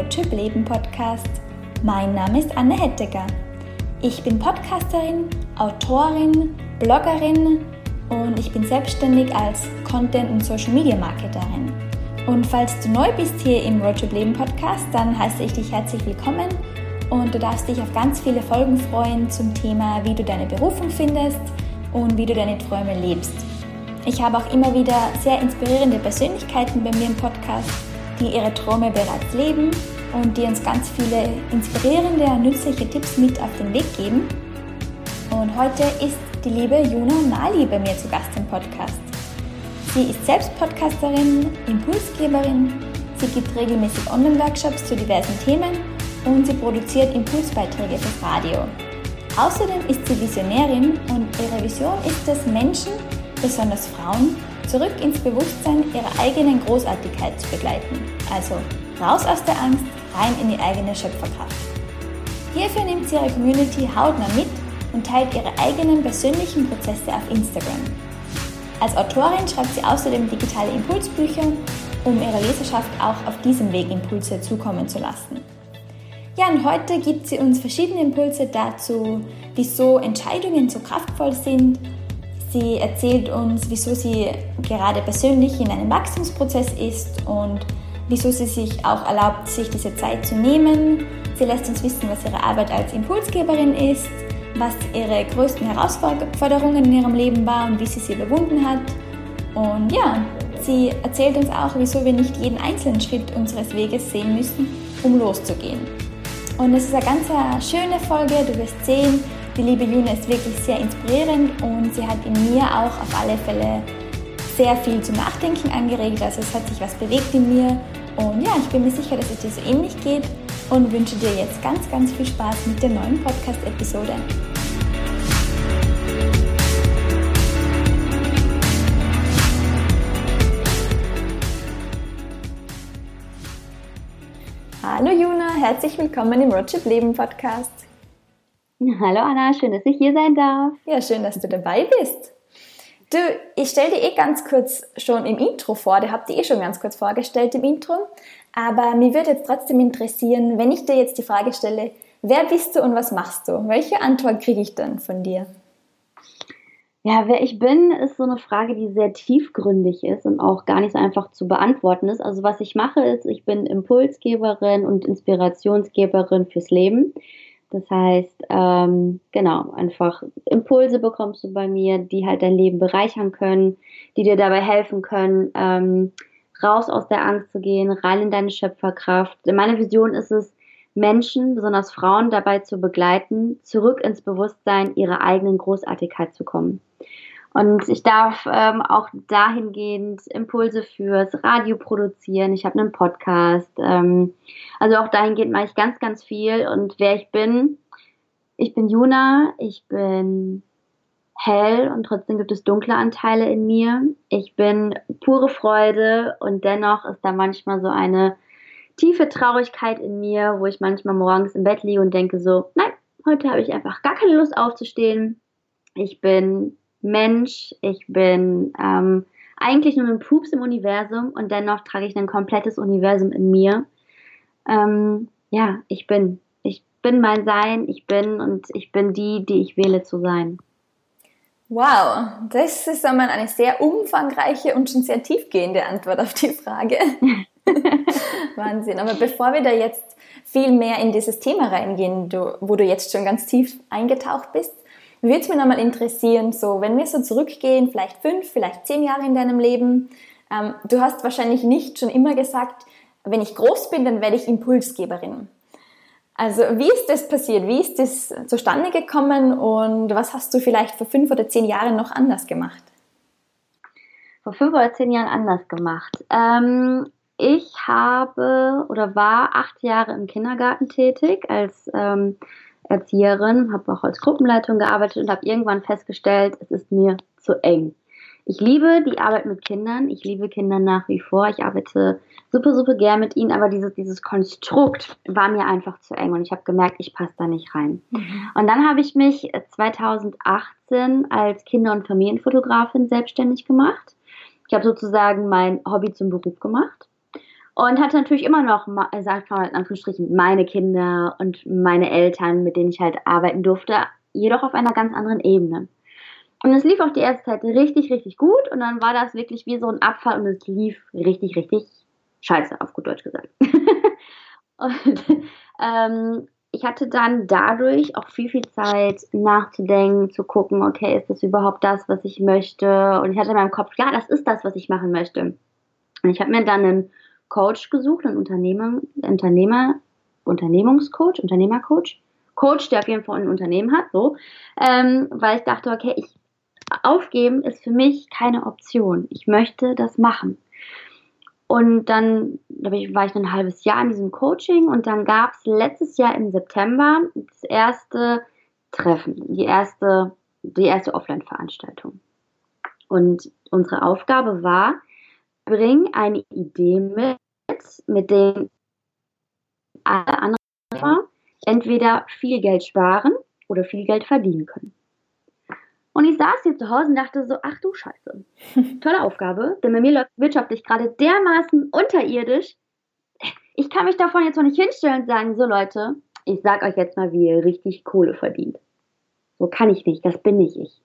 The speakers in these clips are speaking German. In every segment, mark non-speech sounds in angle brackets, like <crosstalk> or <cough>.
Roadtrip Leben Podcast. Mein Name ist Anne Hettecker. Ich bin Podcasterin, Autorin, Bloggerin und ich bin selbstständig als Content- und Social Media Marketerin. Und falls du neu bist hier im Roadtrip Leben Podcast, dann heiße ich dich herzlich willkommen und du darfst dich auf ganz viele Folgen freuen zum Thema, wie du deine Berufung findest und wie du deine Träume lebst. Ich habe auch immer wieder sehr inspirierende Persönlichkeiten bei mir im Podcast, die ihre Träume bereits leben und die uns ganz viele inspirierende nützliche Tipps mit auf den Weg geben. Und heute ist die liebe Juna Mali bei mir zu Gast im Podcast. Sie ist selbst Podcasterin, Impulsgeberin, sie gibt regelmäßig Online-Workshops zu diversen Themen und sie produziert Impulsbeiträge fürs Radio. Außerdem ist sie Visionärin und ihre Vision ist es, Menschen besonders Frauen, zurück ins Bewusstsein ihrer eigenen Großartigkeit zu begleiten. Also raus aus der Angst, rein in die eigene Schöpferkraft. Hierfür nimmt sie ihre Community hautnah mit und teilt ihre eigenen persönlichen Prozesse auf Instagram. Als Autorin schreibt sie außerdem digitale Impulsbücher, um ihrer Leserschaft auch auf diesem Weg Impulse zukommen zu lassen. Ja, und heute gibt sie uns verschiedene Impulse dazu, wieso Entscheidungen so kraftvoll sind Sie erzählt uns, wieso sie gerade persönlich in einem Wachstumsprozess ist und wieso sie sich auch erlaubt, sich diese Zeit zu nehmen. Sie lässt uns wissen, was ihre Arbeit als Impulsgeberin ist, was ihre größten Herausforderungen in ihrem Leben waren und wie sie sie überwunden hat. Und ja, sie erzählt uns auch, wieso wir nicht jeden einzelnen Schritt unseres Weges sehen müssen, um loszugehen. Und es ist eine ganz schöne Folge, du wirst sehen, die liebe Juna ist wirklich sehr inspirierend und sie hat in mir auch auf alle Fälle sehr viel zum Nachdenken angeregt. Also es hat sich was bewegt in mir. Und ja, ich bin mir sicher, dass es dir so ähnlich geht und wünsche dir jetzt ganz, ganz viel Spaß mit der neuen Podcast-Episode. Hallo Juna, herzlich willkommen im Roadtrip Leben Podcast. Hallo Anna, schön, dass ich hier sein darf. Ja, schön, dass du dabei bist. Du, ich stelle dir eh ganz kurz schon im Intro vor, der habt ihr eh schon ganz kurz vorgestellt im Intro, aber mir würde jetzt trotzdem interessieren, wenn ich dir jetzt die Frage stelle, wer bist du und was machst du? Welche Antwort kriege ich dann von dir? Ja, wer ich bin, ist so eine Frage, die sehr tiefgründig ist und auch gar nicht so einfach zu beantworten ist. Also was ich mache, ist, ich bin Impulsgeberin und Inspirationsgeberin fürs Leben. Das heißt, ähm, genau, einfach Impulse bekommst du bei mir, die halt dein Leben bereichern können, die dir dabei helfen können, ähm, raus aus der Angst zu gehen, rein in deine Schöpferkraft. Meine Vision ist es, Menschen, besonders Frauen, dabei zu begleiten, zurück ins Bewusstsein ihrer eigenen Großartigkeit zu kommen. Und ich darf ähm, auch dahingehend Impulse fürs Radio produzieren. Ich habe einen Podcast. Ähm, also auch dahingehend mache ich ganz, ganz viel. Und wer ich bin, ich bin Juna, ich bin hell und trotzdem gibt es dunkle Anteile in mir. Ich bin pure Freude und dennoch ist da manchmal so eine tiefe Traurigkeit in mir, wo ich manchmal morgens im Bett liege und denke so, nein, heute habe ich einfach gar keine Lust aufzustehen. Ich bin Mensch, ich bin ähm, eigentlich nur ein Pups im Universum und dennoch trage ich ein komplettes Universum in mir. Ähm, ja, ich bin. Ich bin mein Sein, ich bin und ich bin die, die ich wähle zu sein. Wow, das ist einmal eine sehr umfangreiche und schon sehr tiefgehende Antwort auf die Frage. <laughs> Wahnsinn. Aber bevor wir da jetzt viel mehr in dieses Thema reingehen, wo du jetzt schon ganz tief eingetaucht bist, würde es mich nochmal interessieren, so wenn wir so zurückgehen, vielleicht fünf, vielleicht zehn Jahre in deinem Leben, ähm, du hast wahrscheinlich nicht schon immer gesagt, wenn ich groß bin, dann werde ich Impulsgeberin. Also wie ist das passiert? Wie ist das zustande gekommen und was hast du vielleicht vor fünf oder zehn Jahren noch anders gemacht? Vor fünf oder zehn Jahren anders gemacht. Ähm, ich habe oder war acht Jahre im Kindergarten tätig als ähm, Erzieherin, habe auch als Gruppenleitung gearbeitet und habe irgendwann festgestellt, es ist mir zu eng. Ich liebe die Arbeit mit Kindern, ich liebe Kinder nach wie vor, ich arbeite super, super gern mit ihnen, aber dieses, dieses Konstrukt war mir einfach zu eng und ich habe gemerkt, ich passe da nicht rein. Mhm. Und dann habe ich mich 2018 als Kinder- und Familienfotografin selbstständig gemacht. Ich habe sozusagen mein Hobby zum Beruf gemacht Und hatte natürlich immer noch, sagt man in Anführungsstrichen, meine Kinder und meine Eltern, mit denen ich halt arbeiten durfte, jedoch auf einer ganz anderen Ebene. Und es lief auch die erste Zeit richtig, richtig gut. Und dann war das wirklich wie so ein Abfall und es lief richtig, richtig scheiße, auf gut Deutsch gesagt. <laughs> und ähm, ich hatte dann dadurch auch viel, viel Zeit nachzudenken, zu gucken, okay, ist das überhaupt das, was ich möchte? Und ich hatte in meinem Kopf, ja, das ist das, was ich machen möchte. Und ich habe mir dann einen Coach gesucht, einen Unternehmer, Unternehmer, Unternehmungscoach, Unternehmercoach, Coach, der auf jeden Fall ein Unternehmen hat, so, ähm, weil ich dachte, okay, ich aufgeben ist für mich keine Option. Ich möchte das machen. Und dann da war ich ein halbes Jahr in diesem Coaching und dann gab es letztes Jahr im September das erste Treffen, die erste, die erste Offline-Veranstaltung. Und unsere Aufgabe war, bring eine Idee mit, mit der alle anderen entweder viel Geld sparen oder viel Geld verdienen können. Und ich saß hier zu Hause und dachte so, ach du Scheiße. <laughs> Tolle Aufgabe, denn bei mir läuft wirtschaftlich gerade dermaßen unterirdisch. Ich kann mich davon jetzt noch nicht hinstellen und sagen, so Leute, ich sag euch jetzt mal, wie ihr richtig Kohle verdient. So kann ich nicht, das bin nicht ich.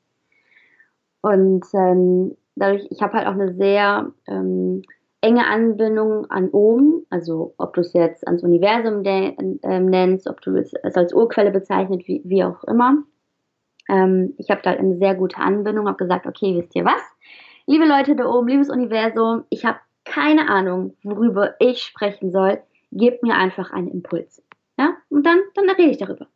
Und ähm, dadurch, ich habe halt auch eine sehr ähm, enge Anbindung an oben, also ob du es jetzt ans Universum äh, nennst, ob du es als Urquelle bezeichnet, wie, wie auch immer. Ähm, ich habe da eine sehr gute Anbindung, habe gesagt, okay, wisst ihr was? Liebe Leute da oben, liebes Universum, ich habe keine Ahnung, worüber ich sprechen soll. Gebt mir einfach einen Impuls. Ja? Und dann, dann rede ich darüber.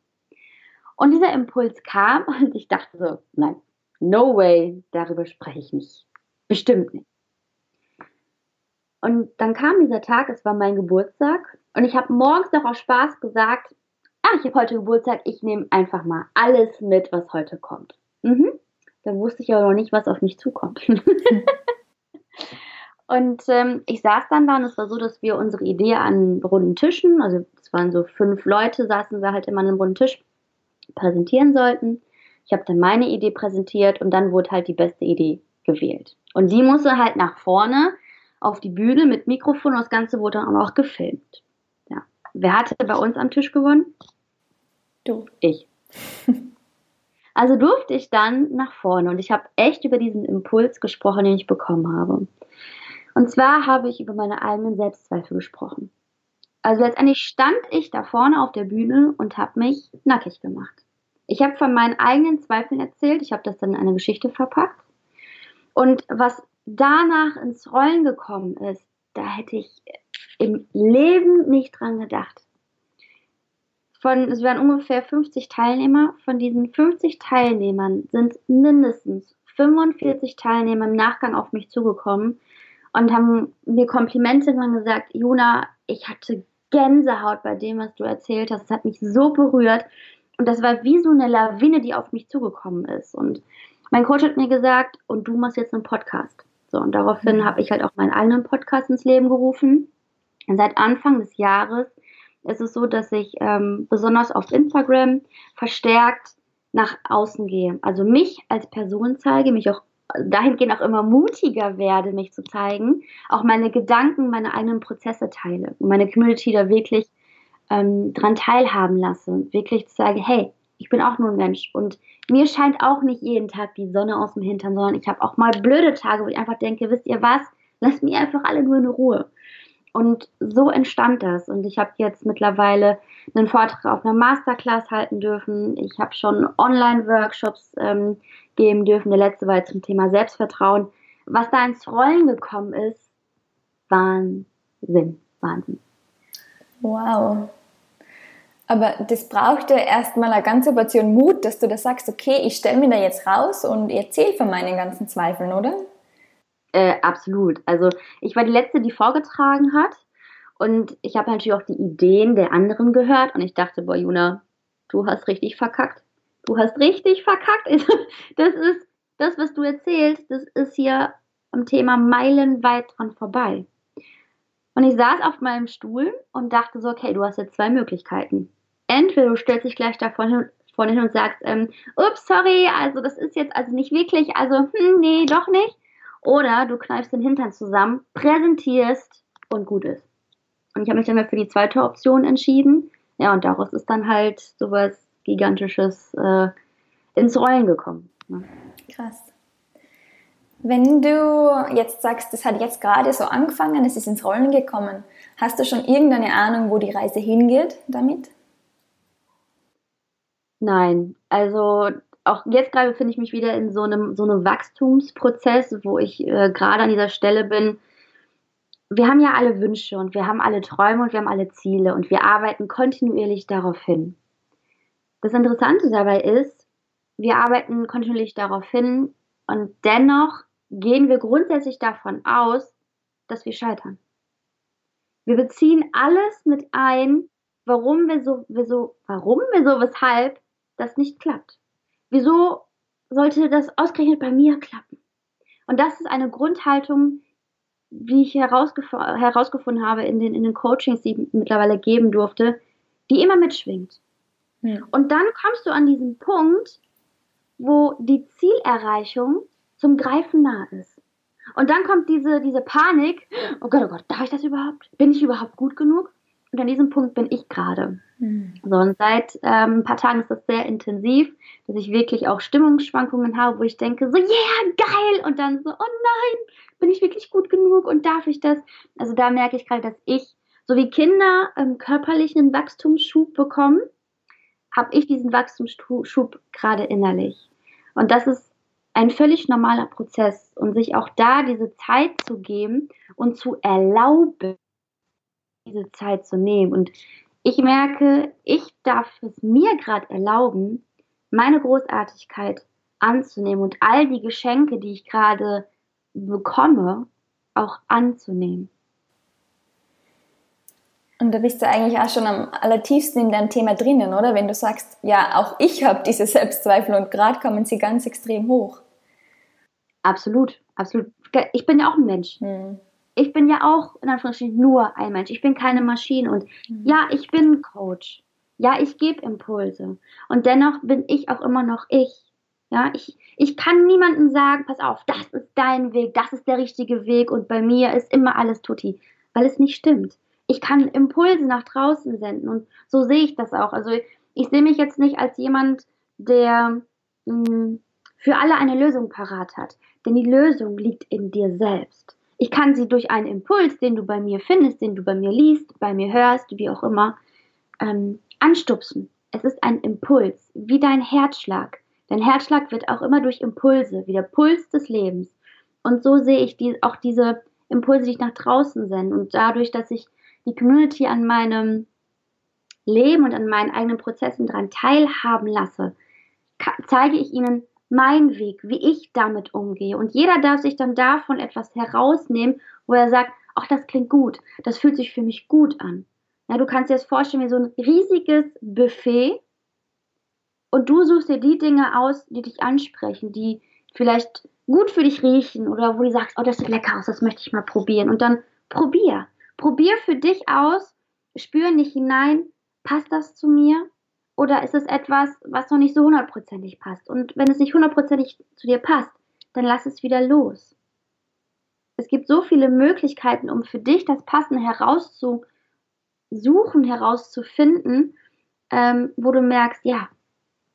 Und dieser Impuls kam <laughs> und ich dachte so, nein, no way, darüber spreche ich nicht. Bestimmt nicht. Und dann kam dieser Tag, es war mein Geburtstag und ich habe morgens noch aus Spaß gesagt, ah, ich habe heute Geburtstag, ich nehme einfach mal alles mit, was heute kommt. Mhm. Da wusste ich aber noch nicht, was auf mich zukommt. <laughs> und ähm, ich saß dann da und es war so, dass wir unsere Idee an runden Tischen, also es waren so fünf Leute, saßen wir halt immer an einem runden Tisch, präsentieren sollten. Ich habe dann meine Idee präsentiert und dann wurde halt die beste Idee gewählt. Und die musste halt nach vorne auf die Bühne mit Mikrofon und das Ganze wurde dann auch noch gefilmt. Ja. Wer hatte bei uns am Tisch gewonnen? Du. Ich. <laughs> Also durfte ich dann nach vorne und ich habe echt über diesen Impuls gesprochen, den ich bekommen habe. Und zwar habe ich über meine eigenen Selbstzweifel gesprochen. Also letztendlich stand ich da vorne auf der Bühne und habe mich nackig gemacht. Ich habe von meinen eigenen Zweifeln erzählt, ich habe das dann in eine Geschichte verpackt. Und was danach ins Rollen gekommen ist, da hätte ich im Leben nicht dran gedacht von, es waren ungefähr 50 Teilnehmer. Von diesen 50 Teilnehmern sind mindestens 45 Teilnehmer im Nachgang auf mich zugekommen und haben mir Komplimente gesagt, Juna, ich hatte Gänsehaut bei dem, was du erzählt hast. Es hat mich so berührt. Und das war wie so eine Lawine, die auf mich zugekommen ist. Und mein Coach hat mir gesagt, und du machst jetzt einen Podcast. So, und daraufhin mhm. habe ich halt auch meinen eigenen Podcast ins Leben gerufen. Und seit Anfang des Jahres ist es so, dass ich ähm, besonders auf Instagram verstärkt nach außen gehe. Also mich als Person zeige, mich auch dahingehend auch immer mutiger werde, mich zu zeigen, auch meine Gedanken, meine eigenen Prozesse teile und meine Community da wirklich ähm, dran teilhaben lasse und wirklich zu sagen, hey, ich bin auch nur ein Mensch und mir scheint auch nicht jeden Tag die Sonne aus dem Hintern, sondern ich habe auch mal blöde Tage, wo ich einfach denke, wisst ihr was, lasst mir einfach alle nur in Ruhe. Und so entstand das. Und ich habe jetzt mittlerweile einen Vortrag auf einer Masterclass halten dürfen. Ich habe schon Online-Workshops ähm, geben dürfen. Der letzte war zum Thema Selbstvertrauen. Was da ins Rollen gekommen ist, Wahnsinn, Wahnsinn. Wow. Aber das braucht ja erstmal eine ganze Portion Mut, dass du da sagst, okay, ich stelle mir da jetzt raus und erzähle von meinen ganzen Zweifeln, oder? Äh, absolut. Also ich war die letzte, die vorgetragen hat. Und ich habe natürlich auch die Ideen der anderen gehört. Und ich dachte, boah, Juna, du hast richtig verkackt. Du hast richtig verkackt. <laughs> Das ist das, was du erzählst, das ist hier am Thema meilenweit dran vorbei. Und ich saß auf meinem Stuhl und dachte so, okay, du hast jetzt zwei Möglichkeiten. Entweder du stellst dich gleich da vorne hin und sagst, ähm, ups, sorry, also das ist jetzt also nicht wirklich, also hm, nee, doch nicht. Oder du kneifst den Hintern zusammen, präsentierst und gut ist. Und ich habe mich dann für die zweite Option entschieden. Ja, und daraus ist dann halt sowas Gigantisches äh, ins Rollen gekommen. Ne? Krass. Wenn du jetzt sagst, das hat jetzt gerade so angefangen, es ist ins Rollen gekommen, hast du schon irgendeine Ahnung, wo die Reise hingeht damit? Nein, also auch jetzt gerade befinde ich mich wieder in so einem, so einem Wachstumsprozess, wo ich äh, gerade an dieser Stelle bin. Wir haben ja alle Wünsche und wir haben alle Träume und wir haben alle Ziele und wir arbeiten kontinuierlich darauf hin. Das Interessante dabei ist, wir arbeiten kontinuierlich darauf hin und dennoch gehen wir grundsätzlich davon aus, dass wir scheitern. Wir beziehen alles mit ein, warum wir so, wieso, warum, wieso, weshalb das nicht klappt. Wieso sollte das ausgerechnet bei mir klappen? Und das ist eine Grundhaltung, wie ich herausgef herausgefunden habe in den, in den Coachings, die ich mittlerweile geben durfte, die immer mitschwingt. Ja. Und dann kommst du an diesen Punkt, wo die Zielerreichung zum Greifen nah ist. Und dann kommt diese, diese Panik, oh Gott, oh Gott, darf ich das überhaupt? Bin ich überhaupt gut genug? Und an diesem Punkt bin ich gerade. Mhm. So, und seit ähm, ein paar Tagen ist das sehr intensiv, dass ich wirklich auch Stimmungsschwankungen habe, wo ich denke, so, yeah, geil! Und dann so, oh nein, bin ich wirklich gut genug und darf ich das? Also da merke ich gerade, dass ich, so wie Kinder ähm, körperlich einen Wachstumsschub bekommen, habe ich diesen Wachstumsschub gerade innerlich. Und das ist ein völlig normaler Prozess und sich auch da diese Zeit zu geben und zu erlauben, diese Zeit zu nehmen. Und ich merke, ich darf es mir gerade erlauben, meine Großartigkeit anzunehmen und all die Geschenke, die ich gerade bekomme, auch anzunehmen. Und da bist du eigentlich auch schon am allertiefsten in deinem Thema drinnen, oder? Wenn du sagst, ja, auch ich habe diese Selbstzweifel und gerade kommen sie ganz extrem hoch. Absolut, absolut. Ich bin ja auch ein Mensch. Hm. Ich bin ja auch in Anführungsstrichen nur ein Mensch. Ich bin keine Maschine. Und hm. ja, ich bin Coach. Ja, ich gebe Impulse. Und dennoch bin ich auch immer noch ich. Ja, ich, ich kann niemandem sagen, pass auf, das ist dein Weg, das ist der richtige Weg und bei mir ist immer alles tutti, weil es nicht stimmt ich kann Impulse nach draußen senden und so sehe ich das auch. Also ich sehe mich jetzt nicht als jemand, der mh, hm, für alle eine Lösung parat hat, denn die Lösung liegt in dir selbst. Ich kann sie durch einen Impuls, den du bei mir findest, den du bei mir liest, bei mir hörst, wie auch immer, ähm, anstupsen. Es ist ein Impuls, wie dein Herzschlag. Dein Herzschlag wird auch immer durch Impulse, wie der Puls des Lebens. Und so sehe ich die, auch diese Impulse, die ich nach draußen sende. Und dadurch, dass ich die Community an meinem Leben und an meinen eigenen Prozessen daran teilhaben lasse, zeige ich ihnen meinen Weg, wie ich damit umgehe. Und jeder darf sich dann davon etwas herausnehmen, wo er sagt, ach, das klingt gut, das fühlt sich für mich gut an. Ja, du kannst dir das vorstellen wie so ein riesiges Buffet und du suchst dir die Dinge aus, die dich ansprechen, die vielleicht gut für dich riechen oder wo du sagst, oh, das sieht lecker aus, das möchte ich mal probieren. Und dann probier. Probier für dich aus, spür nicht hinein, passt das zu mir? Oder ist es etwas, was noch nicht so hundertprozentig passt? Und wenn es nicht hundertprozentig zu dir passt, dann lass es wieder los. Es gibt so viele Möglichkeiten, um für dich das Passende herauszusuchen, herauszufinden, ähm, wo du merkst, ja,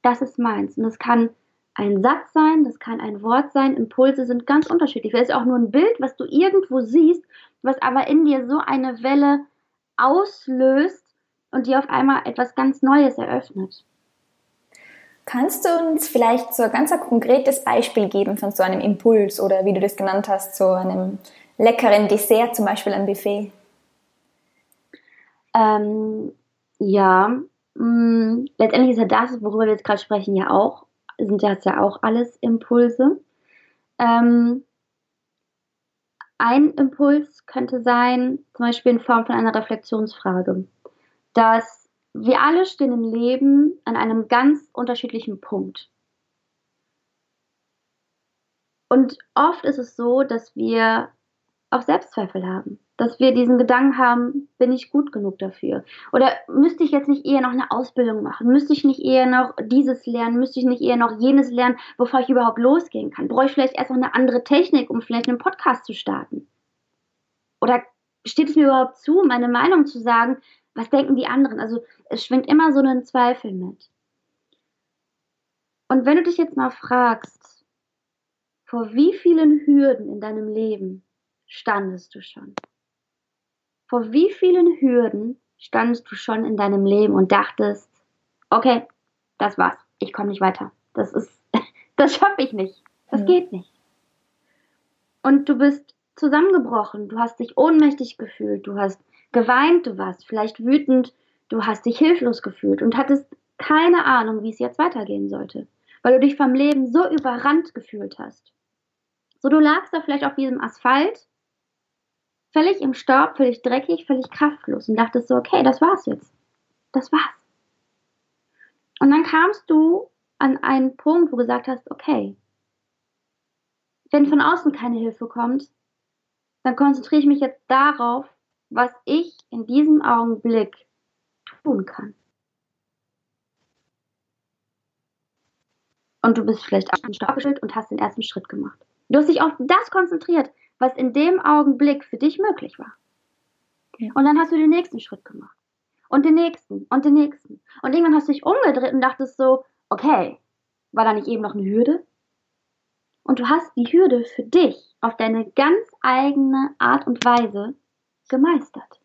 das ist meins. Und es kann ein Satz sein, das kann ein Wort sein. Impulse sind ganz unterschiedlich. Vielleicht ist auch nur ein Bild, was du irgendwo siehst, was aber in dir so eine Welle auslöst und dir auf einmal etwas ganz Neues eröffnet. Kannst du uns vielleicht so ein ganz konkretes Beispiel geben von so einem Impuls oder wie du das genannt hast, so einem leckeren Dessert, zum Beispiel ein Buffet? Ähm, ja, mh, mm, letztendlich ist ja das, worüber wir jetzt gerade sprechen, ja auch sind das ja auch alles Impulse. Ähm, ein Impuls könnte sein, zum Beispiel in Form von einer Reflexionsfrage, dass wir alle stehen im Leben an einem ganz unterschiedlichen Punkt. Und oft ist es so, dass wir auch Selbstzweifel haben dass wir diesen Gedanken haben, bin ich gut genug dafür? Oder müsste ich jetzt nicht eher noch eine Ausbildung machen? Müsste ich nicht eher noch dieses lernen? Müsste ich nicht eher noch jenes lernen, bevor ich überhaupt losgehen kann? Bräuchte ich vielleicht erst noch eine andere Technik, um vielleicht einen Podcast zu starten? Oder steht es mir überhaupt zu, meine Meinung zu sagen? Was denken die anderen? Also es schwingt immer so einen Zweifel mit. Und wenn du dich jetzt mal fragst, vor wie vielen Hürden in deinem Leben standest du schon? Vor wie vielen Hürden standest du schon in deinem Leben und dachtest, okay, das war's, ich komme nicht weiter. Das ist, <laughs> das schaffe ich nicht. Das mhm. geht nicht. Und du bist zusammengebrochen, du hast dich ohnmächtig gefühlt, du hast geweint, du warst vielleicht wütend, du hast dich hilflos gefühlt und hattest keine Ahnung, wie es jetzt weitergehen sollte, weil du dich vom Leben so überrannt gefühlt hast. So, du lagst da vielleicht auf diesem Asphalt, völlig im Staub, völlig dreckig, völlig kraftlos und dachtest so, okay, das war's jetzt. Das war's. Und dann kamst du an einen Punkt, wo du gesagt hast, okay, wenn von außen keine Hilfe kommt, dann konzentriere ich mich jetzt darauf, was ich in diesem Augenblick tun kann. Und du bist vielleicht auf den Stock gestellt und hast den ersten Schritt gemacht. Du hast dich auf das konzentriert, was in dem Augenblick für dich möglich war. Ja. Und dann hast du den nächsten Schritt gemacht. Und den nächsten und den nächsten. Und irgendwann hast du dich umgedreht und dachtest so, okay, war da nicht eben noch eine Hürde? Und du hast die Hürde für dich auf deine ganz eigene Art und Weise gemeistert.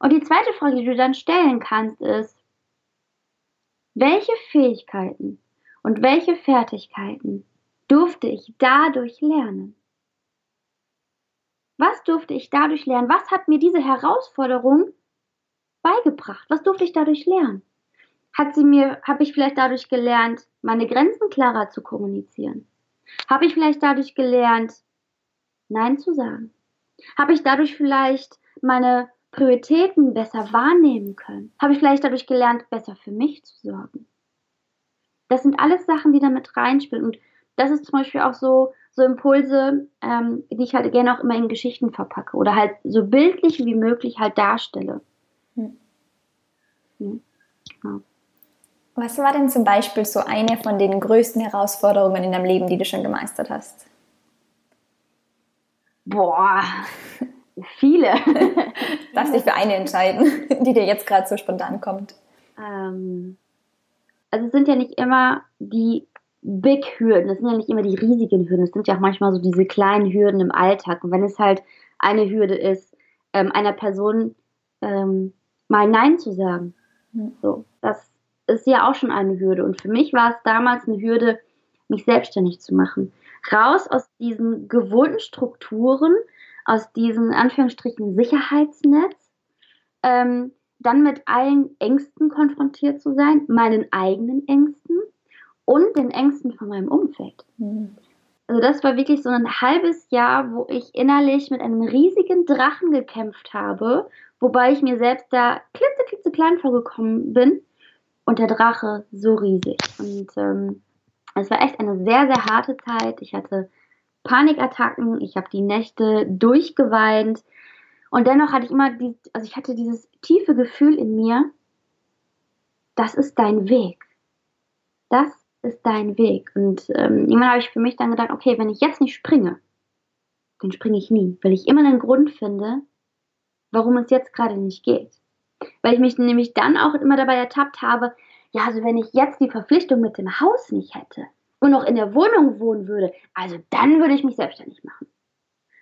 Und die zweite Frage, die du dann stellen kannst, ist, welche Fähigkeiten und welche Fertigkeiten durfte ich dadurch lernen? Was durfte ich dadurch lernen? Was hat mir diese Herausforderung beigebracht? Was durfte ich dadurch lernen? Hat sie mir, habe ich vielleicht dadurch gelernt, meine Grenzen klarer zu kommunizieren? Habe ich vielleicht dadurch gelernt, Nein zu sagen? Habe ich dadurch vielleicht meine Prioritäten besser wahrnehmen können? Habe ich vielleicht dadurch gelernt, besser für mich zu sorgen? Das sind alles Sachen, die damit reinspielen. Und das ist zum Beispiel auch so, so Impulse, ähm, die ich halt gerne auch immer in Geschichten verpacke oder halt so bildlich wie möglich halt darstelle. Hm. Hm. Genau. Was war denn zum Beispiel so eine von den größten Herausforderungen in deinem Leben, die du schon gemeistert hast? Boah, viele. <laughs> Darfst dich für eine entscheiden, <laughs> die dir jetzt gerade so spontan kommt. Ähm, also es sind ja nicht immer die Big Hürden, es sind ja nicht immer die riesigen Hürden, es sind ja auch manchmal so diese kleinen Hürden im Alltag. Und wenn es halt eine Hürde ist, ähm, einer Person ähm, mal Nein zu sagen, hm. so, das ist ja auch schon eine Hürde. Und für mich war es damals eine Hürde, mich selbstständig zu machen. Raus aus diesen gewohnten Strukturen, aus diesem Anführungsstrichen Sicherheitsnetz, ähm, dann mit allen Ängsten konfrontiert zu sein, meinen eigenen Ängsten und den Ängsten von meinem Umfeld. Mhm. Also das war wirklich so ein halbes Jahr, wo ich innerlich mit einem riesigen Drachen gekämpft habe, wobei ich mir selbst da klitzeklitzeklein vorgekommen bin und der Drache so riesig. Und ähm, es war echt eine sehr, sehr harte Zeit. Ich hatte Panikattacken, ich habe die Nächte durchgeweint und dennoch hatte ich immer, die, also ich hatte dieses tiefe Gefühl in mir, das ist dein Weg. Das ist dein Weg. Und ähm, irgendwann habe ich für mich dann gedacht, okay, wenn ich jetzt nicht springe, dann springe ich nie, weil ich immer einen Grund finde, warum es jetzt gerade nicht geht. Weil ich mich nämlich dann auch immer dabei ertappt habe, ja, also wenn ich jetzt die Verpflichtung mit dem Haus nicht hätte und noch in der Wohnung wohnen würde, also dann würde ich mich selbstständig machen.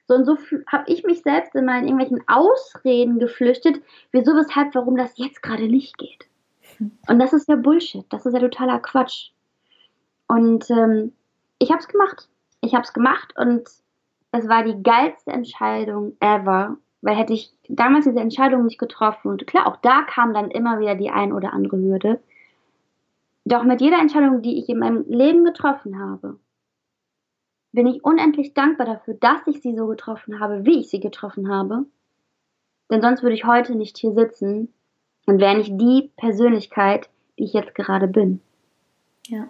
So und so habe ich mich selbst in meinen irgendwelchen Ausreden geflüchtet, wieso, weshalb, warum das jetzt gerade nicht geht. Und das ist ja Bullshit, das ist ja totaler Quatsch. Und ähm, ich habe es gemacht. Ich habe es gemacht und es war die geilste Entscheidung ever. Weil hätte ich damals diese Entscheidung nicht getroffen, und klar, auch da kam dann immer wieder die ein oder andere Hürde. Doch mit jeder Entscheidung, die ich in meinem Leben getroffen habe, bin ich unendlich dankbar dafür, dass ich sie so getroffen habe, wie ich sie getroffen habe. Denn sonst würde ich heute nicht hier sitzen und wäre nicht die Persönlichkeit, die ich jetzt gerade bin. Ja.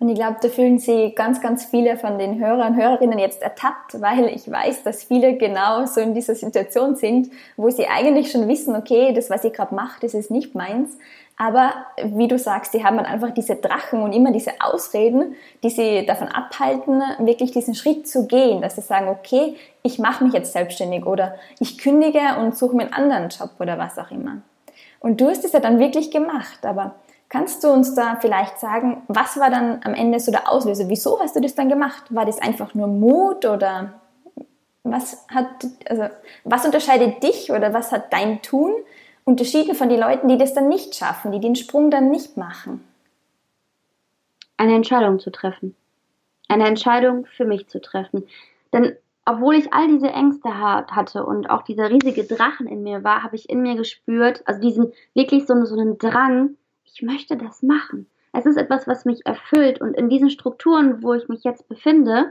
Und ich glaube, da fühlen sich ganz, ganz viele von den Hörern und Hörerinnen jetzt ertappt, weil ich weiß, dass viele genau so in dieser Situation sind, wo sie eigentlich schon wissen, okay, das, was ich gerade mache, das ist nicht meins. Aber wie du sagst, die haben dann einfach diese Drachen und immer diese Ausreden, die sie davon abhalten, wirklich diesen Schritt zu gehen, dass sie sagen, okay, ich mache mich jetzt selbstständig oder ich kündige und suche mir einen anderen Job oder was auch immer. Und du hast es ja dann wirklich gemacht, aber Kannst du uns da vielleicht sagen, was war dann am Ende so der Auslöser? Wieso hast du das dann gemacht? War das einfach nur Mut oder was hat, also was unterscheidet dich oder was hat dein Tun unterschieden von den Leuten, die das dann nicht schaffen, die den Sprung dann nicht machen? Eine Entscheidung zu treffen. Eine Entscheidung für mich zu treffen. Denn obwohl ich all diese Ängste hatte und auch dieser riesige Drachen in mir war, habe ich in mir gespürt, also diesen wirklich so, so einen Drang, ich möchte das machen. Es ist etwas, was mich erfüllt und in diesen Strukturen, wo ich mich jetzt befinde,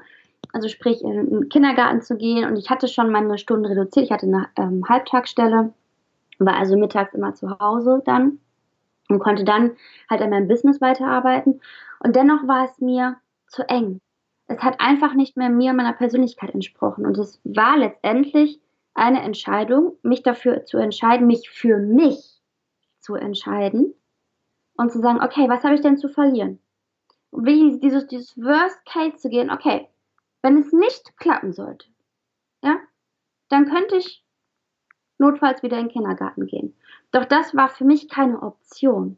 also sprich in den Kindergarten zu gehen und ich hatte schon meine Stunden reduziert, ich hatte eine ähm, Halbtagsstelle, war also mittags immer zu Hause dann und konnte dann halt an meinem Business weiterarbeiten und dennoch war es mir zu eng. Es hat einfach nicht mehr mir meiner Persönlichkeit entsprochen und es war letztendlich eine Entscheidung, mich dafür zu entscheiden, mich für mich zu entscheiden und zu sagen, okay, was habe ich denn zu verlieren? Und wie dieses, dieses Worst Case zu gehen, okay, wenn es nicht klappen sollte, ja, dann könnte ich notfalls wieder in den Kindergarten gehen. Doch das war für mich keine Option.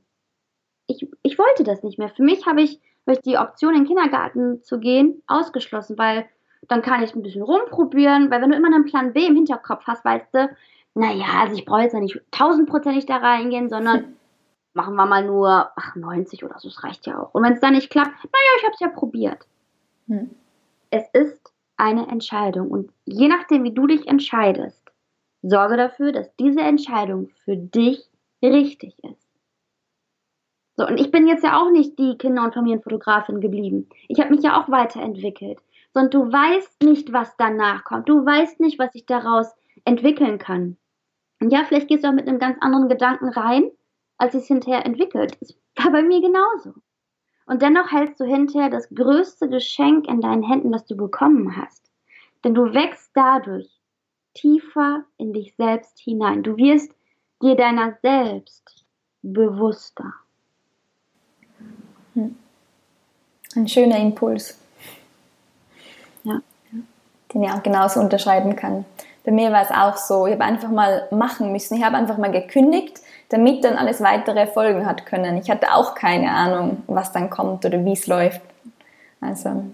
Ich, ich wollte das nicht mehr. Für mich habe ich, hab ich die Option, in den Kindergarten zu gehen, ausgeschlossen, weil dann kann ich ein bisschen rumprobieren, weil wenn du immer einen Plan B im Hinterkopf hast, weißt du, naja, also ich brauche jetzt ja nicht tausendprozentig da reingehen, sondern <laughs> machen wir mal nur ach, 90 oder so, das reicht ja auch. Und wenn es dann nicht klappt, naja, ich habe es ja probiert. Hm. Es ist eine Entscheidung und je nachdem, wie du dich entscheidest, sorge dafür, dass diese Entscheidung für dich richtig ist. So, und ich bin jetzt ja auch nicht die Kinder- und Familienfotografin geblieben. Ich habe mich ja auch weiterentwickelt. Sondern du weißt nicht, was danach kommt. Du weißt nicht, was sich daraus entwickeln kann. Und ja, vielleicht gehst du auch mit einem ganz anderen Gedanken rein als es hinterher entwickelt. Es war bei mir genauso. Und dennoch hältst du hinterher das größte Geschenk in deinen Händen, das du bekommen hast. Denn du wächst dadurch tiefer in dich selbst hinein. Du wirst dir deiner selbst bewusster. Hm. Ein schöner Impuls. Ja. Den ich auch genauso unterscheiden kann. Bei mir war es auch so, ich habe einfach mal machen müssen. Ich habe einfach mal gekündigt, damit dann alles weitere Folgen hat können. Ich hatte auch keine Ahnung, was dann kommt oder wie es läuft. Also.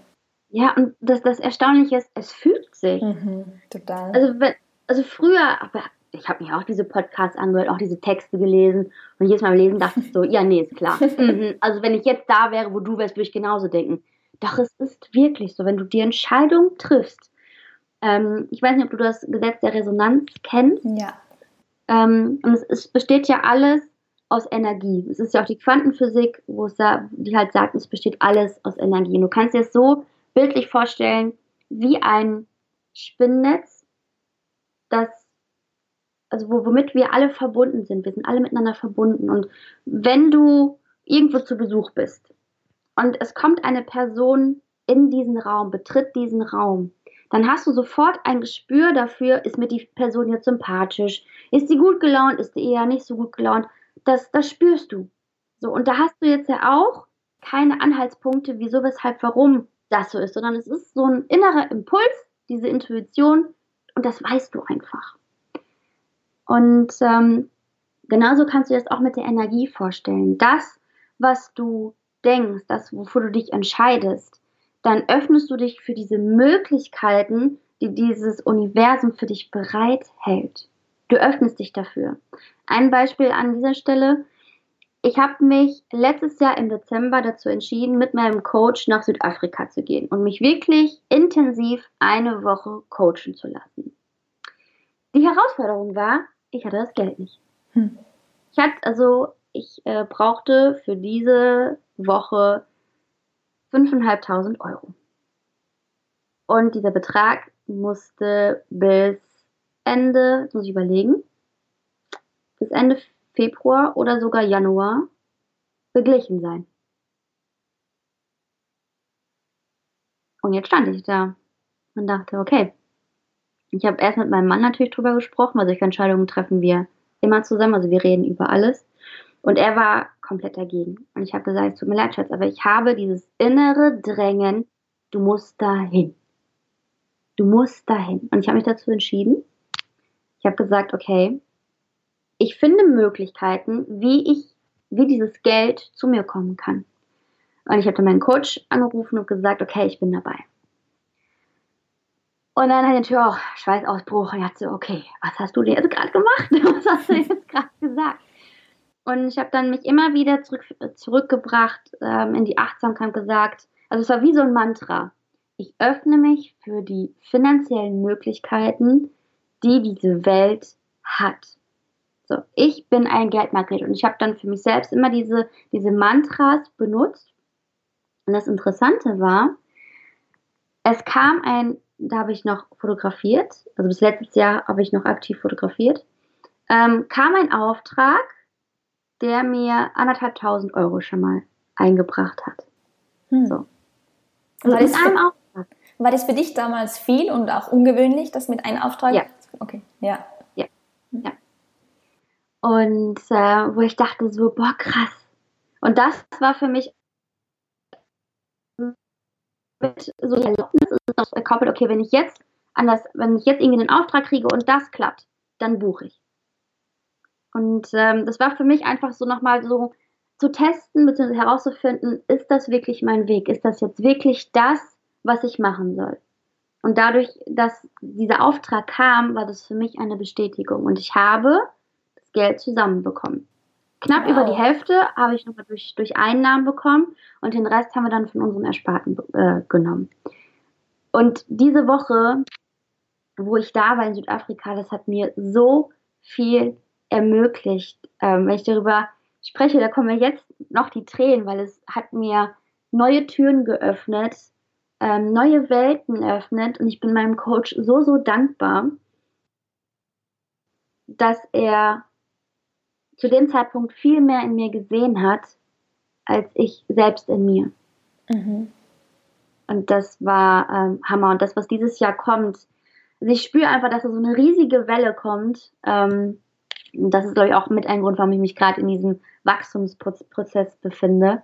Ja, und das, das Erstaunliche ist, es fühlt sich. Mhm, total. Also, wenn, also früher, aber ich habe mir auch diese Podcasts angehört, auch diese Texte gelesen und jedes Mal lesen dachte ich so, ja, nee, ist klar. <laughs> Mhm. Also wenn ich jetzt da wäre, wo du wärst, würde ich genauso denken. Doch es ist wirklich so, wenn du die Entscheidung triffst. Ähm, ich weiß nicht, ob du das Gesetz der Resonanz kennst. Ja. Ähm, und es, es, besteht ja alles aus Energie. Es ist ja auch die Quantenphysik, wo es da, die halt sagt, es besteht alles aus Energie. Und du kannst dir es so bildlich vorstellen, wie ein Spinnnetz, das, also womit wir alle verbunden sind. Wir sind alle miteinander verbunden. Und wenn du irgendwo zu Besuch bist und es kommt eine Person in diesen Raum, betritt diesen Raum, dann hast du sofort ein Gespür dafür, ist mir die Person jetzt sympathisch, ist sie gut gelaunt, ist sie eher nicht so gut gelaunt. Das, das spürst du. So, und da hast du jetzt ja auch keine Anhaltspunkte, wieso, weshalb, warum das so ist, sondern es ist so ein innerer Impuls, diese Intuition, und das weißt du einfach. Und ähm, genauso kannst du das auch mit der Energie vorstellen. Das, was du denkst, das, wofür du dich entscheidest, dann öffnest du dich für diese Möglichkeiten, die dieses Universum für dich bereithält. Du öffnest dich dafür. Ein Beispiel an dieser Stelle. Ich habe mich letztes Jahr im Dezember dazu entschieden, mit meinem Coach nach Südafrika zu gehen und mich wirklich intensiv eine Woche coachen zu lassen. Die Herausforderung war, ich hatte das Geld nicht. Hm. Ich hatte also, ich äh, brauchte für diese Woche 5.500 Euro. Und dieser Betrag musste bis Ende, muss ich überlegen, bis Ende Februar oder sogar Januar beglichen sein. Und jetzt stand ich da und dachte, okay, ich habe erst mit meinem Mann natürlich drüber gesprochen, weil solche Entscheidungen treffen wir immer zusammen, also wir reden über alles. Und er war komplett dagegen. Und ich habe gesagt, es tut mir leid, Schatz, aber ich habe dieses innere Drängen, du musst dahin. Du musst dahin. Und ich habe mich dazu entschieden. Ich habe gesagt, okay, ich finde Möglichkeiten, wie ich, wie dieses Geld zu mir kommen kann. Und ich habe dann meinen Coach angerufen und gesagt, okay, ich bin dabei. Und dann hat er natürlich auch Schweißausbruch und hat so, okay, was hast du denn jetzt gerade gemacht? <laughs> Was hast du jetzt gerade gesagt? Und ich habe dann mich immer wieder zurück, zurückgebracht ähm, in die Achtsamkeit gesagt, also es war wie so ein Mantra. Ich öffne mich für die finanziellen Möglichkeiten, die diese Welt hat. So, ich bin ein Geldmagnet und ich habe dann für mich selbst immer diese, diese Mantras benutzt. Und das Interessante war, es kam ein da habe ich noch fotografiert, also bis letztes Jahr habe ich noch aktiv fotografiert, ähm, kam ein Auftrag, der mir anderthalbtausend Euro schon mal eingebracht hat. Hm. So. War das, für, war das für dich damals viel und auch ungewöhnlich, das mit einem Auftrag? Ja. Okay, ja. Ja, ja. Und äh, wo ich dachte so, boah, krass. Und das war für mich mit so die Erlaubnis ist noch gekoppelt, okay, wenn ich jetzt anders, wenn ich jetzt irgendwie einen Auftrag kriege und das klappt, dann buche ich. Und ähm, das war für mich einfach so nochmal so zu testen bzw. herauszufinden, ist das wirklich mein Weg? Ist das jetzt wirklich das, was ich machen soll? Und dadurch, dass dieser Auftrag kam, war das für mich eine Bestätigung. Und ich habe das Geld zusammenbekommen. Knapp wow. über die Hälfte habe ich nochmal durch, durch Einnahmen bekommen und den Rest haben wir dann von unserem Ersparten äh, genommen. Und diese Woche, wo ich da war in Südafrika, das hat mir so viel ermöglicht. Ähm, wenn ich darüber spreche, da kommen mir jetzt noch die Tränen, weil es hat mir neue Türen geöffnet, ähm, neue Welten eröffnet und ich bin meinem Coach so, so dankbar, dass er zu dem Zeitpunkt viel mehr in mir gesehen hat, als ich selbst in mir. Mhm. Und das war ähm, Hammer. Und das, was dieses Jahr kommt, also ich spüre einfach, dass da so eine riesige Welle kommt. Ähm, das ist, glaube ich, auch mit ein Grund, warum ich mich gerade in diesem Wachstumsprozess befinde.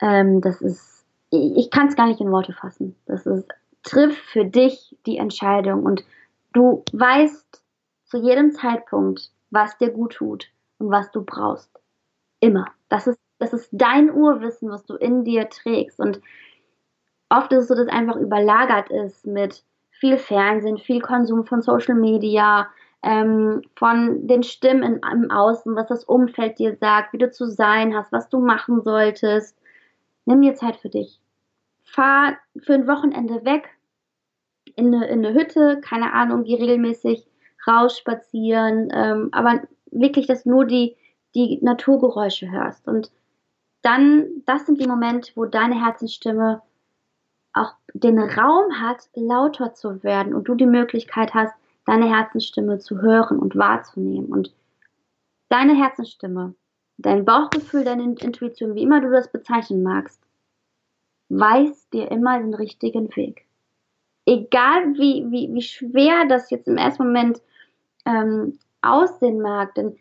Ähm, das ist, ich kann es gar nicht in Worte fassen. Das ist, triff für dich die Entscheidung und du weißt zu jedem Zeitpunkt, was dir gut tut und was du brauchst. Immer. Das ist, das ist dein Urwissen, was du in dir trägst. Und oft ist es so, dass einfach überlagert ist mit viel Fernsehen, viel Konsum von Social Media, ähm, von den Stimmen im Außen, was das Umfeld dir sagt, wie du zu sein hast, was du machen solltest. Nimm dir Zeit für dich. Fahr für ein Wochenende weg in eine, in eine Hütte, keine Ahnung, geh regelmäßig raus spazieren, ähm, aber wirklich, dass nur die, die Naturgeräusche hörst. Und dann, das sind die Momente, wo deine Herzensstimme auch den Raum hat, lauter zu werden und du die Möglichkeit hast, deine Herzensstimme zu hören und wahrzunehmen. Und deine Herzensstimme, dein Bauchgefühl, deine Intuition, wie immer du das bezeichnen magst, weiß dir immer den richtigen Weg. Egal wie, wie, wie schwer das jetzt im ersten Moment ähm, aussehen mag. Denn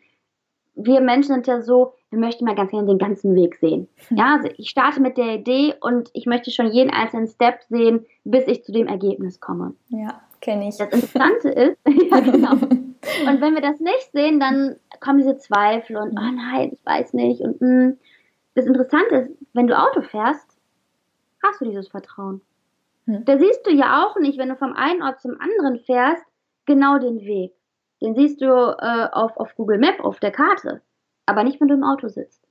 wir Menschen sind ja so, wir möchten mal ganz gerne den ganzen Weg sehen. Hm. Ja, also ich starte mit der Idee und ich möchte schon jeden einzelnen Step sehen, bis ich zu dem Ergebnis komme. Ja, kenne ich. Das Interessante ist, <laughs> ja, genau. <laughs> Und wenn wir das nicht sehen, dann kommen diese Zweifel und, oh nein, ich weiß nicht. Und mh. Hm. das Interessante ist, wenn du Auto fährst, hast du dieses Vertrauen. Hm. Da siehst du ja auch nicht, wenn du vom einen Ort zum anderen fährst, genau den Weg. Den siehst du äh, auf, auf Google Map, auf der Karte, aber nicht, wenn du im Auto sitzt.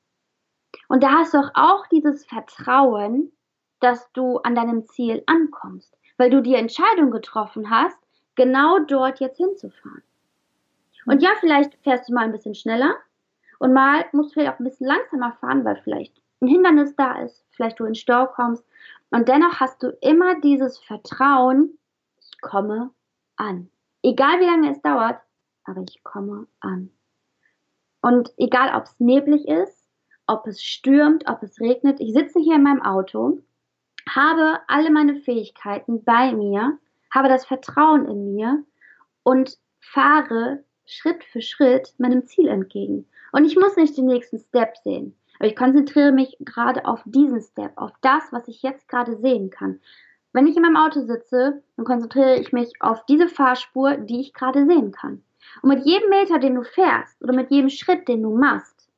Und da hast du auch dieses Vertrauen, dass du an deinem Ziel ankommst, weil du die Entscheidung getroffen hast, genau dort jetzt hinzufahren. Und ja, vielleicht fährst du mal ein bisschen schneller und mal musst du vielleicht auch ein bisschen langsamer fahren, weil vielleicht ein Hindernis da ist, vielleicht du in Stau kommst. Und dennoch hast du immer dieses Vertrauen, ich komme an. Egal wie lange es dauert, aber ich komme an. Und egal, ob es neblig ist, ob es stürmt, ob es regnet, ich sitze hier in meinem Auto habe alle meine Fähigkeiten bei mir, habe das Vertrauen in mir und fahre Schritt für Schritt meinem Ziel entgegen. Und ich muss nicht den nächsten Step sehen. Aber ich konzentriere mich gerade auf diesen Step, auf das, was ich jetzt gerade sehen kann. Wenn ich in meinem Auto sitze, dann konzentriere ich mich auf diese Fahrspur, die ich gerade sehen kann. Und mit jedem Meter, den du fährst oder mit jedem Schritt, den du machst,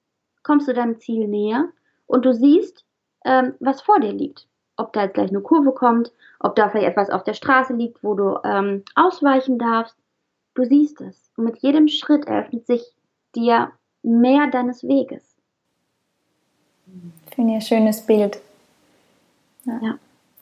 kommst du deinem Ziel näher und du siehst, ähm, was vor dir liegt. Ob da jetzt gleich eine Kurve kommt, ob da vielleicht etwas auf der Straße liegt, wo du ähm, ausweichen darfst. Du siehst es. Und mit jedem Schritt eröffnet sich dir mehr deines Weges. Finde ich ein schönes Bild. Ja. ja.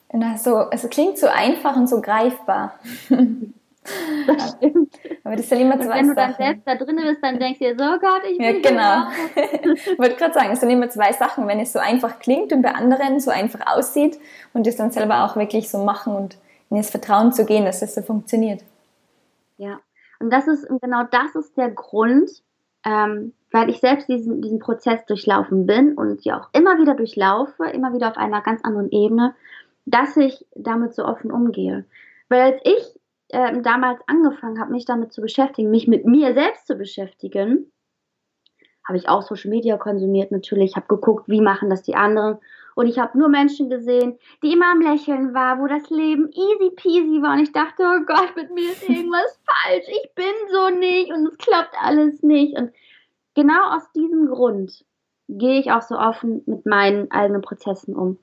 Und also, es klingt so einfach und so greifbar. <laughs> <laughs> Das stimmt. Aber das ist ja immer zwei Wenn du dann selbst da drin bist, dann denkst du dir so, oh Gott, ich bin Ja, genau. <laughs> ich wollte gerade sagen, es sind immer zwei Sachen. Wenn es so einfach klingt und bei anderen so einfach aussieht und es dann selber auch wirklich so machen und in das Vertrauen zu gehen, dass es so funktioniert. Ja, und das ist, genau das ist der Grund, ähm, weil ich selbst diesen, diesen Prozess durchlaufen bin und ja auch immer wieder durchlaufe, immer wieder auf einer ganz anderen Ebene, dass ich damit so offen umgehe. Weil als ich äh, damals angefangen habe, mich damit zu beschäftigen, mich mit mir selbst zu beschäftigen, habe ich auch Social Media konsumiert natürlich, habe geguckt, wie machen das die anderen. Und ich habe nur Menschen gesehen, die immer am Lächeln waren, wo das Leben easy peasy war. Und ich dachte, oh Gott, mit mir ist irgendwas <laughs> falsch. Ich bin so nicht und es klappt alles nicht. Und genau aus diesem Grund gehe ich auch so offen mit meinen eigenen Prozessen um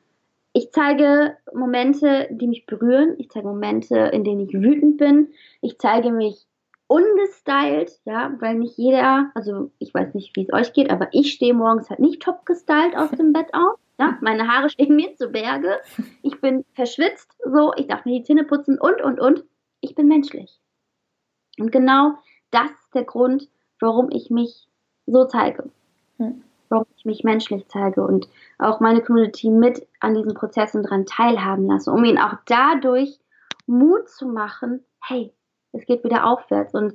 ich zeige Momente, die mich berühren. Ich zeige Momente, in denen ich wütend bin. Ich zeige mich ungestylt, ja, weil nicht jeder, also ich weiß nicht, wie es euch geht, aber ich stehe morgens halt nicht top gestylt aus dem Bett auf. Ja, <laughs> meine Haare stehen mir zu Berge. Ich bin verschwitzt, so, ich darf mir die Zähne putzen und, und, und. Ich bin menschlich. Und genau das ist der Grund, warum ich mich so zeige. Hm warum ich mich menschlich zeige und auch meine Community mit an diesen Prozessen dran teilhaben lasse, um ihnen auch dadurch Mut zu machen, hey, es geht wieder aufwärts und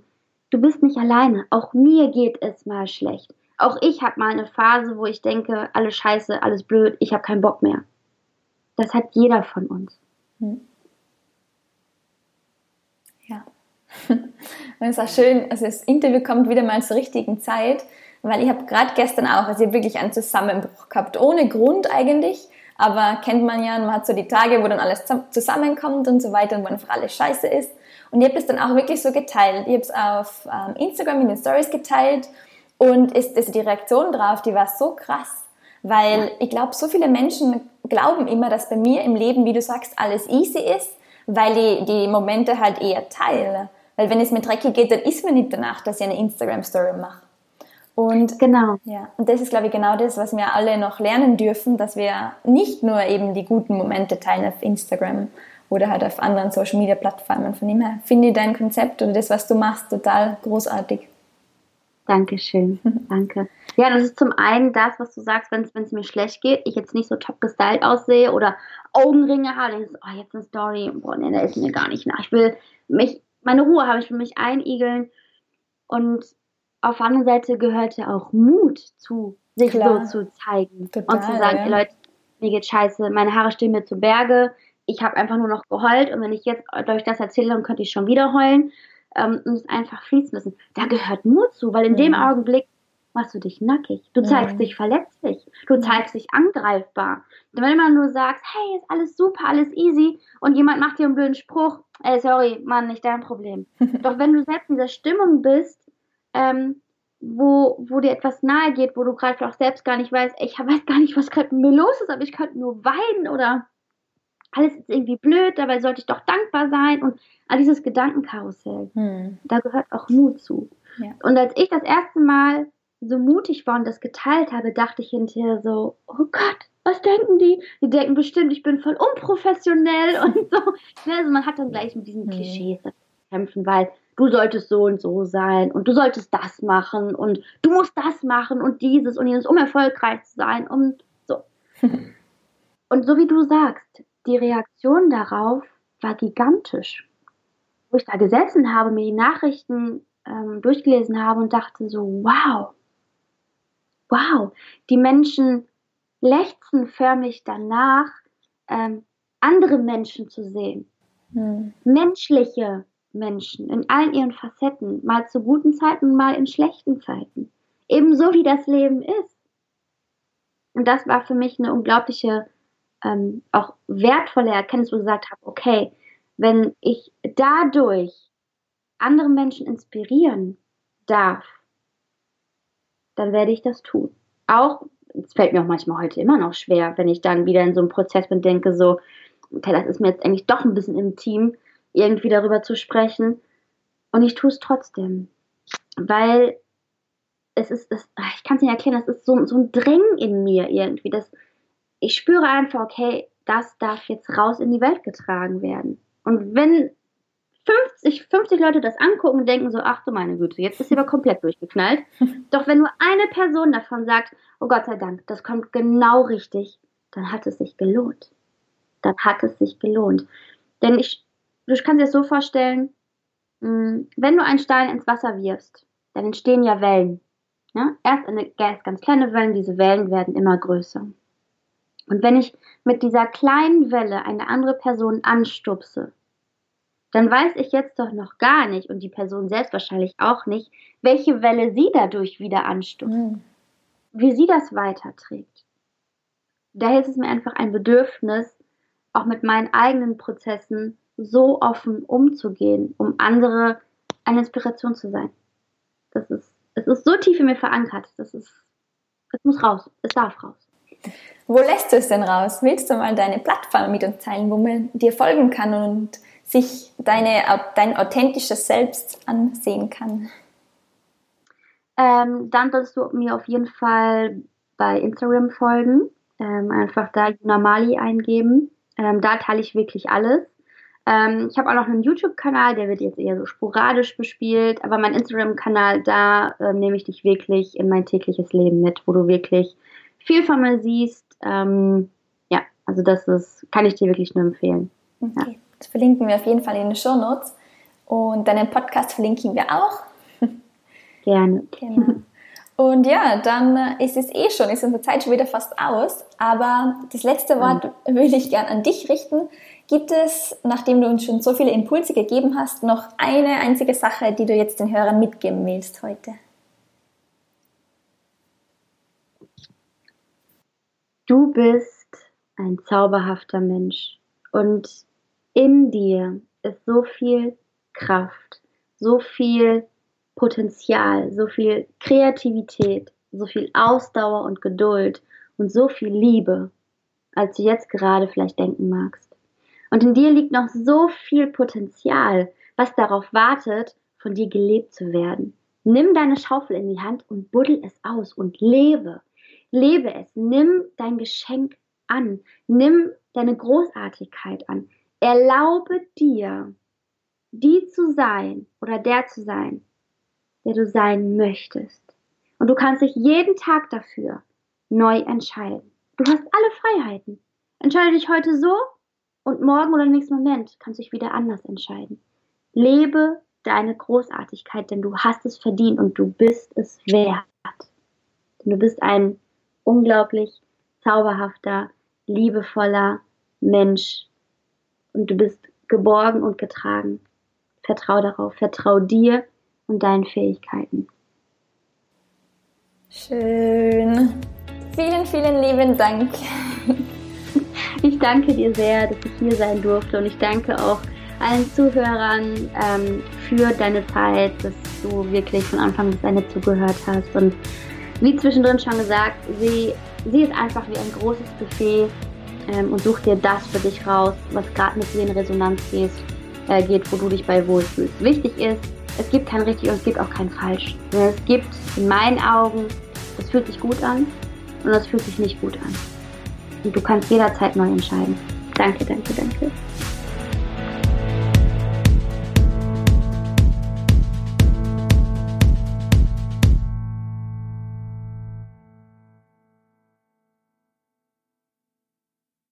du bist nicht alleine. Auch mir geht es mal schlecht. Auch ich habe mal eine Phase, wo ich denke, alles scheiße, alles blöd, ich habe keinen Bock mehr. Das hat jeder von uns. Hm. Ja. <laughs> Und es ist auch schön, also das Interview kommt wieder mal zur richtigen Zeit, weil ich habe gerade gestern auch, also ich wirklich einen Zusammenbruch gehabt, ohne Grund eigentlich, aber kennt man ja, man hat so die Tage, wo dann alles zusammenkommt und so weiter und wo einfach alles scheiße ist. Und ich habe es dann auch wirklich so geteilt. Ich habe es auf ähm, Instagram in den Stories geteilt und ist, also die Reaktion drauf, die war so krass, weil ich glaube, so viele Menschen glauben immer, dass bei mir im Leben, wie du sagst, alles easy ist, weil ich die Momente halt eher teile. Weil wenn es mir dreckig geht, dann ist mir nicht danach, dass ich eine Instagram-Story mache. Und genau. Ja, und das ist, glaube ich, genau das, was wir alle noch lernen dürfen, dass wir nicht nur eben die guten Momente teilen auf Instagram oder halt auf anderen Social Media Plattformen. Von dem her finde ich dein Konzept oder das, was du machst, total großartig. Dankeschön, danke. Ja, das ist zum einen das, was du sagst, wenn es mir schlecht geht, ich jetzt nicht so top gestylt aussehe oder Augenringe habe, denkst du, oh, jetzt eine Story, boah, nee, da ist mir gar nicht nach. Ich will mich, meine Ruhe habe, ich will mich einigeln und auf der anderen Seite gehört ja auch Mut zu, sich Klar. so zu zeigen Total, und zu sagen, ja. Leute, mir geht scheiße, meine Haare stehen mir zu Berge, ich habe einfach nur noch geheult und wenn ich jetzt euch das erzähle, dann könnte ich schon wieder heulen ähm, und es einfach fließen lassen. Da gehört Mut zu, weil in mhm. dem Augenblick machst du dich nackig, du zeigst mhm. dich verletzlich, du zeigst dich angreifbar. Und wenn man nur sagst, hey, ist alles super, alles easy und jemand macht dir einen blöden Spruch, ey, sorry, Mann, nicht dein Problem. <laughs> Doch wenn du selbst in dieser Stimmung bist, ähm, wo, wo dir etwas nahe geht, wo du gerade auch selbst gar nicht weißt, ich weiß gar nicht, was gerade mit mir los ist, aber ich könnte nur weinen oder alles ist irgendwie blöd, dabei sollte ich doch dankbar sein und all dieses Gedankenkarussell, hm. da gehört auch Mut zu. Ja. Und als ich das erste Mal so mutig war und das geteilt habe, dachte ich hinterher so, oh Gott, was denken die? Die denken bestimmt, ich bin voll unprofessionell <laughs> und so. Also man hat dann gleich mit diesen hm. Klischees kämpfen, weil du solltest so und so sein und du solltest das machen und du musst das machen und dieses und jenes, um erfolgreich zu sein und so. <laughs> und so wie du sagst, die Reaktion darauf war gigantisch. Wo ich da gesessen habe, mir die Nachrichten ähm, durchgelesen habe und dachte so, wow, wow, die Menschen lechzen förmlich danach, ähm, andere Menschen zu sehen. Mhm. Menschliche Menschen in allen ihren Facetten, mal zu guten Zeiten, mal in schlechten Zeiten. Ebenso wie das Leben ist. Und das war für mich eine unglaubliche, ähm, auch wertvolle Erkenntnis, wo ich gesagt habe, okay, wenn ich dadurch andere Menschen inspirieren darf, dann werde ich das tun. Auch, es fällt mir auch manchmal heute immer noch schwer, wenn ich dann wieder in so einem Prozess bin, denke so, okay, das ist mir jetzt eigentlich doch ein bisschen intim, irgendwie darüber zu sprechen. Und ich tue es trotzdem. Weil es ist, es, ich kann es nicht erklären, das ist so, so ein Drängen in mir irgendwie. Das, ich spüre einfach, okay, das darf jetzt raus in die Welt getragen werden. Und wenn 50, 50 Leute das angucken und denken so, ach du meine Güte, jetzt ist sie aber <laughs> komplett durchgeknallt. <laughs> Doch wenn nur eine Person davon sagt, oh Gott sei Dank, das kommt genau richtig, dann hat es sich gelohnt. Dann hat es sich gelohnt. Denn ich, du kannst dir das so vorstellen, hm, wenn du einen Stein ins Wasser wirfst, dann entstehen ja Wellen. Ja? Erst, eine, erst ganz kleine Wellen, diese Wellen werden immer größer. Und wenn ich mit dieser kleinen Welle eine andere Person anstupse, dann weiß ich jetzt doch noch gar nicht und die Person selbst wahrscheinlich auch nicht, welche Welle sie dadurch wieder anstupst, mhm. wie sie das weiterträgt. Daher ist es mir einfach ein Bedürfnis, auch mit meinen eigenen Prozessen so offen umzugehen, um andere eine Inspiration zu sein. Das ist, es ist so tief in mir verankert. Das ist, es muss raus. Es darf raus. Wo lässt du es denn raus? Willst du mal deine Plattform mit uns teilen, wo man dir folgen kann und sich deine, dein authentisches Selbst ansehen kann? Ähm, dann solltest du mir auf jeden Fall bei Instagram folgen. Ähm, einfach da Normali eingeben. Ähm, da teile ich wirklich alles. Ähm, ich habe auch noch einen YouTube-Kanal, der wird jetzt eher so sporadisch bespielt, aber mein Instagram-Kanal, da äh, nehme ich dich wirklich in mein tägliches Leben mit, wo du wirklich viel von mir siehst. Ähm, ja, also das ist, kann ich dir wirklich nur empfehlen. Okay. Ja. Das verlinken wir auf jeden Fall in den Show Notes. Und deinen Podcast verlinken wir auch. <laughs> Gerne. Genau. Und ja, dann ist es eh schon, ist unsere Zeit schon wieder fast aus. Aber das letzte Wort <laughs> würde ich gern an dich richten. Gibt es, nachdem du uns schon so viele Impulse gegeben hast, noch eine einzige Sache, die du jetzt den Hörern mitgeben willst heute? Du bist ein zauberhafter Mensch und in dir ist so viel Kraft, so viel Potenzial, so viel Kreativität, so viel Ausdauer und Geduld und so viel Liebe, als du jetzt gerade vielleicht denken magst. Und in dir liegt noch so viel Potenzial, was darauf wartet, von dir gelebt zu werden. Nimm deine Schaufel in die Hand und buddel es aus und lebe. Lebe es. Nimm dein Geschenk an. Nimm deine Großartigkeit an. Erlaube dir, die zu sein oder der zu sein, der du sein möchtest. Und du kannst dich jeden Tag dafür neu entscheiden. Du hast alle Freiheiten. Entscheide dich heute so und morgen oder im nächsten Moment kannst du dich wieder anders entscheiden. Lebe deine Großartigkeit, denn du hast es verdient und du bist es wert. Denn du bist ein unglaublich zauberhafter, liebevoller Mensch, und du bist geborgen und getragen. Vertrau darauf, vertrau dir und deinen Fähigkeiten. Schön. Vielen, vielen lieben Dank. <laughs> Danke dir sehr, dass ich hier sein durfte und ich danke auch allen Zuhörern ähm, für deine Zeit, dass du wirklich von Anfang bis Ende zugehört hast. Und wie zwischendrin schon gesagt, sie, sie ist einfach wie ein großes Buffet ähm, und such dir das für dich raus, was gerade mit dir in Resonanz geht, äh, geht, wo du dich bei wohlfühlst. Wichtig ist, es gibt kein richtig und es gibt auch kein falsch. Es gibt in meinen Augen, es fühlt sich gut an und es fühlt sich nicht gut an. Du kannst jederzeit neu entscheiden. Danke, danke, danke.